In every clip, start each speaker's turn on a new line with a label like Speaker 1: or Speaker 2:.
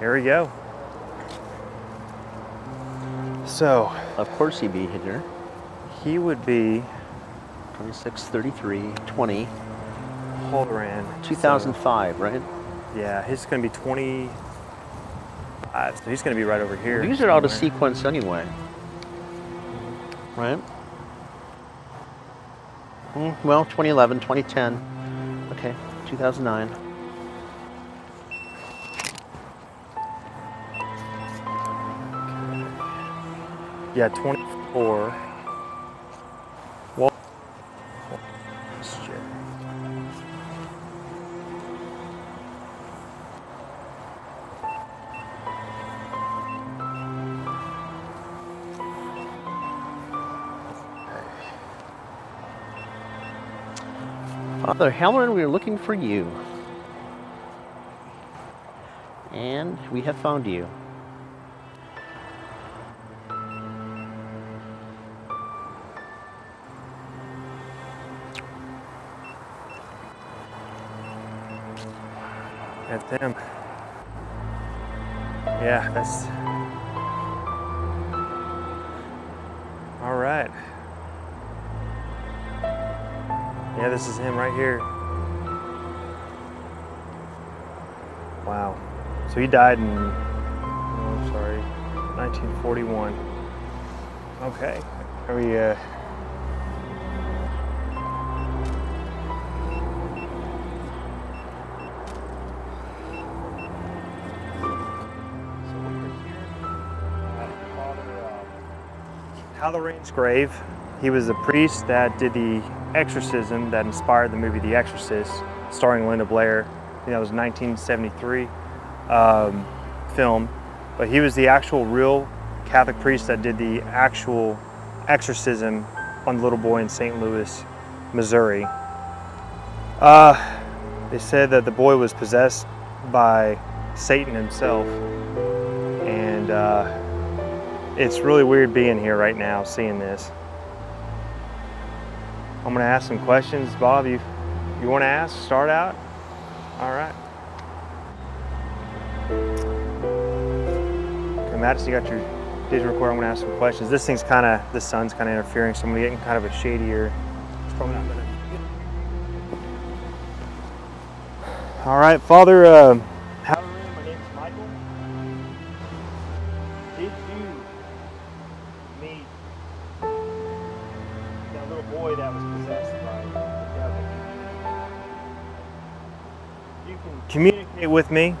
Speaker 1: we go. So,
Speaker 2: Of course he'd be here.
Speaker 1: he would be
Speaker 2: 26, 33, 20,
Speaker 1: Halloran.
Speaker 2: 2005, right?
Speaker 1: Yeah, he's going to be 20. Uh, so he's going to be right over here.
Speaker 2: These are out of sequence anyway. Right? Mm, well, 2011, 2010. Okay, 2009.
Speaker 1: Yeah, 24. Well, shit.
Speaker 2: Father Halloran, we are looking for you. And we have found you.
Speaker 1: That's him. Yeah, that's. All right. Yeah, this is him right here. Wow. So he died in, oh, I'm sorry, 1941. Okay. Are we, uh, Halloran's grave. He was a priest that did the exorcism that inspired the movie The Exorcist, starring Linda Blair. I think that was 1973 um, film. But he was the actual real Catholic priest that did the actual exorcism on the little boy in St. Louis, Missouri. Uh, they said that the boy was possessed by Satan himself. And uh, it's really weird being here right now, seeing this. I'm gonna ask some questions. Bob, you you wanna ask, start out? All right. Okay, Mattis, you got your digital recorder. I'm gonna ask some questions. This thing's kinda, the sun's kinda interfering, so I'm getting kind of a shadier. It's probably not gonna. All right, Father, uh, how my name is Michael. Did you meet that little boy that was possessed by the devil. You can communicate with me.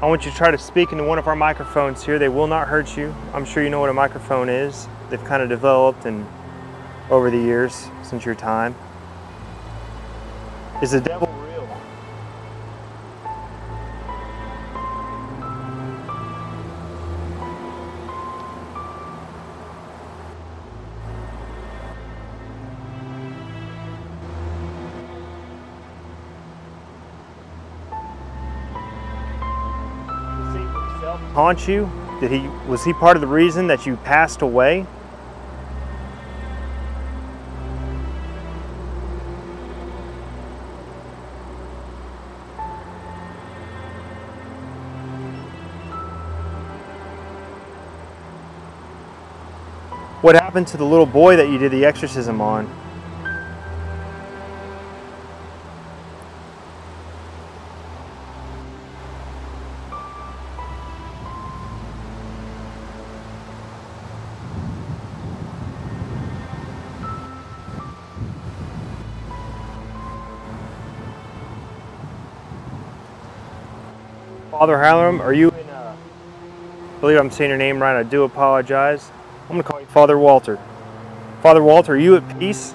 Speaker 1: I want you to try to speak into one of our microphones here. They will not hurt you. I'm sure you know what a microphone is. They've kind of developed and over the years since your time. Is the devil haunt you? Did he was he part of the reason that you passed away? What happened to the little boy that you did the exorcism on? Father Hallam, are you in, uh, I believe I'm saying your name right, I do apologize. I'm gonna call you Father Walter. Father Walter, are you at peace?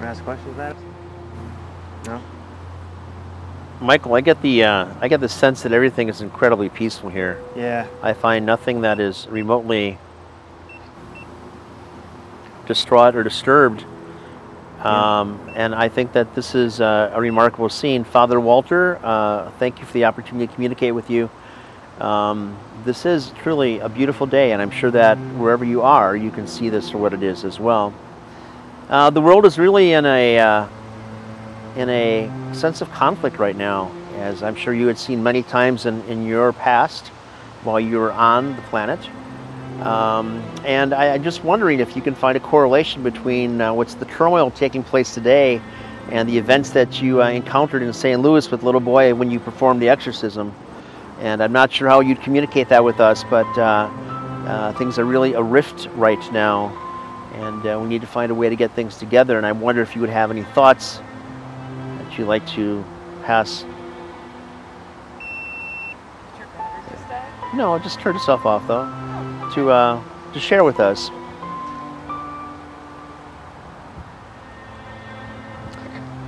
Speaker 1: Ask questions, Matt? No?
Speaker 2: Michael, I get the uh, I get the sense that everything is incredibly peaceful here.
Speaker 1: Yeah.
Speaker 2: I find nothing that is remotely distraught or disturbed. Um, and I think that this is uh, a remarkable scene. Father Walter, uh, thank you for the opportunity to communicate with you. Um, this is truly a beautiful day, and I'm sure that wherever you are, you can see this for what it is as well. Uh, the world is really in a uh, in a sense of conflict right now, as I'm sure you had seen many times in, in your past while you were on the planet. Um, and I, am just wondering if you can find a correlation between uh, what's the turmoil taking place today and the events that you uh, encountered in St. Louis with little boy when you performed the exorcism. And I'm not sure how you'd communicate that with us, but uh, uh things are really a rift right now. And uh, we need to find a way to get things together. And I wonder if you would have any thoughts that you'd like to pass. No, just turn yourself off though to, uh, to share with us.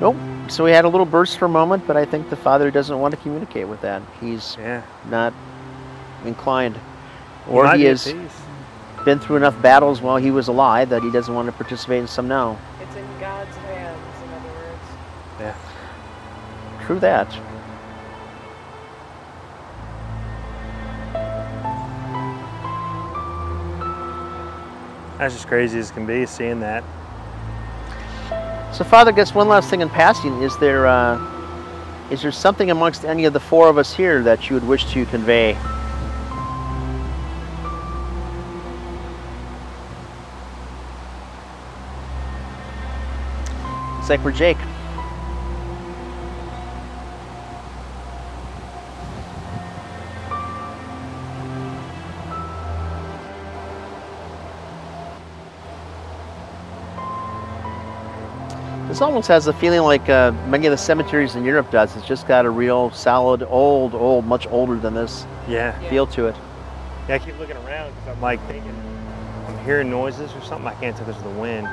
Speaker 2: Nope. So we had a little burst for a moment, but I think the father doesn't want to communicate with that. He's yeah. not inclined. Or he, he has been through enough battles while he was alive that he doesn't want to participate in some now.
Speaker 3: It's in God's hands, in other words.
Speaker 1: Yeah.
Speaker 2: True that.
Speaker 1: That's just crazy as can be, seeing that.
Speaker 2: So, Father, I guess one last thing in passing is there uh, is there something amongst any of the four of us here that you would wish to convey? It's like we're Jake. This almost has a feeling like uh, many of the cemeteries in Europe does. It's just got a real solid, old, old, much older than this
Speaker 1: yeah.
Speaker 2: feel to it.
Speaker 1: Yeah, I keep looking around because I'm like thinking, I'm hearing noises or something. I can't tell because of the wind.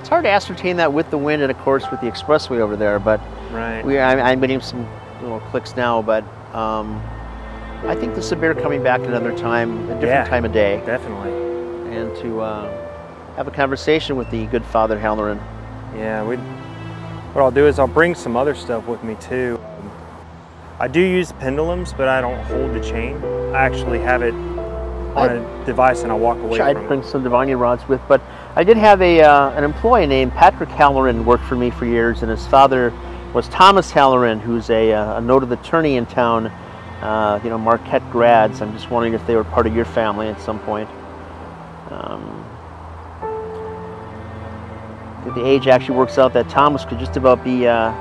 Speaker 2: It's hard to ascertain that with the wind and of course with the expressway over there, but
Speaker 1: right.
Speaker 2: we, I, I'm getting some little clicks now, but um, I think this is a beer coming back another time, a different
Speaker 1: yeah,
Speaker 2: time of day.
Speaker 1: Definitely.
Speaker 2: And to uh, have a conversation with the good Father Halloran.
Speaker 1: Yeah, we. What I'll do is I'll bring some other stuff with me too. I do use pendulums, but I don't hold the chain. I actually have it on a device and I walk away
Speaker 2: I'd bring some divining rods with, but I did have a uh, an employee named Patrick Halloran worked for me for years, and his father was Thomas Halloran, who's a, uh, a noted attorney in town. Uh, you know, Marquette grads. I'm just wondering if they were part of your family at some point. Um, the age actually works out that Thomas could just about be uh,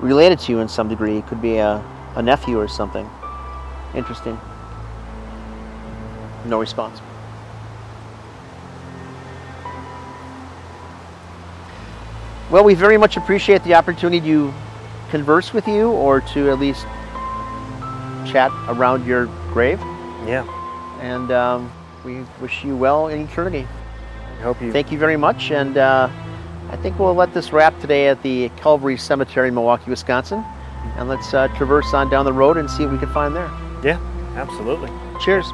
Speaker 2: related to you in some degree. He could be a, a nephew or something. Interesting. No response. Well, we very much appreciate the opportunity to converse with you or to at least chat around your grave.
Speaker 1: Yeah.
Speaker 2: And um, we wish you well in eternity.
Speaker 1: Hope you.
Speaker 2: Thank you very much, and uh, I think we'll let this wrap today at the Calvary Cemetery in Milwaukee, Wisconsin, and let's uh, traverse on down the road and see what we can find there.
Speaker 1: Yeah, absolutely.
Speaker 2: Cheers.